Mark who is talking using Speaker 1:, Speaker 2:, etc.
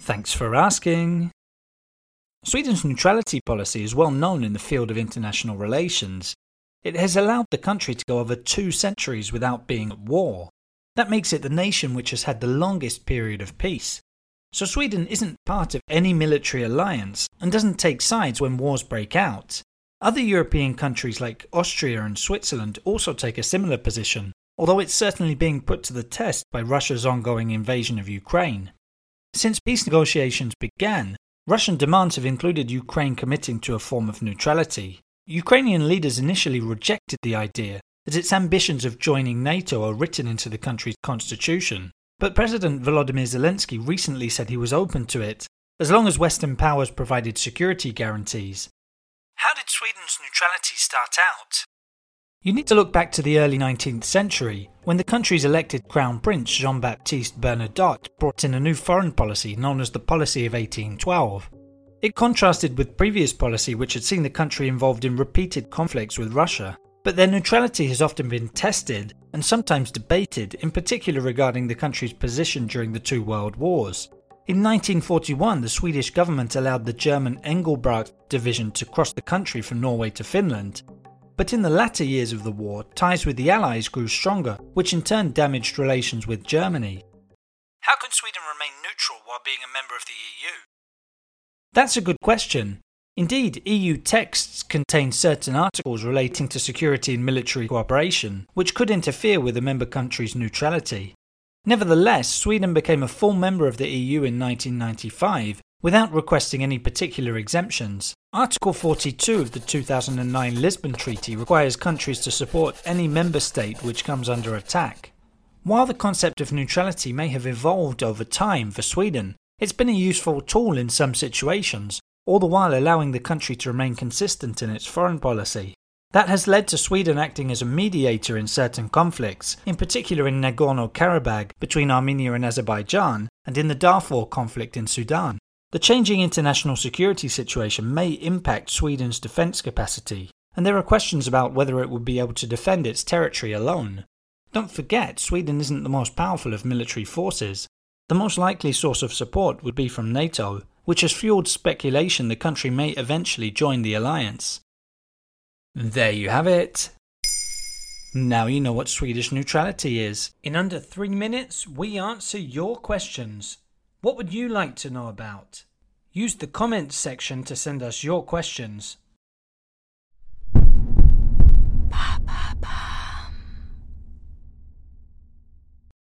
Speaker 1: Thanks for asking. Sweden's neutrality policy is well known in the field of international relations. It has allowed the country to go over two centuries without being at war. That makes it the nation which has had the longest period of peace. So Sweden isn't part of any military alliance and doesn't take sides when wars break out. Other European countries like Austria and Switzerland also take a similar position, although it's certainly being put to the test by Russia's ongoing invasion of Ukraine. Since peace negotiations began, Russian demands have included Ukraine committing to a form of neutrality. Ukrainian leaders initially rejected the idea that its ambitions of joining NATO are written into the country's constitution. But President Volodymyr Zelensky recently said he was open to it, as long as Western powers provided security guarantees. How did Sweden's neutrality start out? You need to look back to the early 19th century, when the country's elected Crown Prince Jean Baptiste Bernadotte brought in a new foreign policy known as the Policy of 1812. It contrasted with previous policy which had seen the country involved in repeated conflicts with Russia, but their neutrality has often been tested and sometimes debated, in particular regarding the country's position during the two world wars. In 1941, the Swedish government allowed the German Engelbrecht division to cross the country from Norway to Finland, but in the latter years of the war, ties with the Allies grew stronger, which in turn damaged relations with Germany. How can Sweden remain neutral while being a member of the EU? That's a good question. Indeed, EU texts contain certain articles relating to security and military cooperation, which could interfere with a member country's neutrality. Nevertheless, Sweden became a full member of the EU in 1995 without requesting any particular exemptions. Article 42 of the 2009 Lisbon Treaty requires countries to support any member state which comes under attack. While the concept of neutrality may have evolved over time for Sweden, it's been a useful tool in some situations, all the while allowing the country to remain consistent in its foreign policy. That has led to Sweden acting as a mediator in certain conflicts, in particular in Nagorno Karabakh between Armenia and Azerbaijan, and in the Darfur conflict in Sudan. The changing international security situation may impact Sweden's defence capacity, and there are questions about whether it would be able to defend its territory alone. Don't forget, Sweden isn't the most powerful of military forces. The most likely source of support would be from NATO, which has fueled speculation the country may eventually join the alliance. There you have it. Now you know what Swedish neutrality is. In under three minutes, we answer your questions. What would you like to know about? Use the comments section to send us your questions.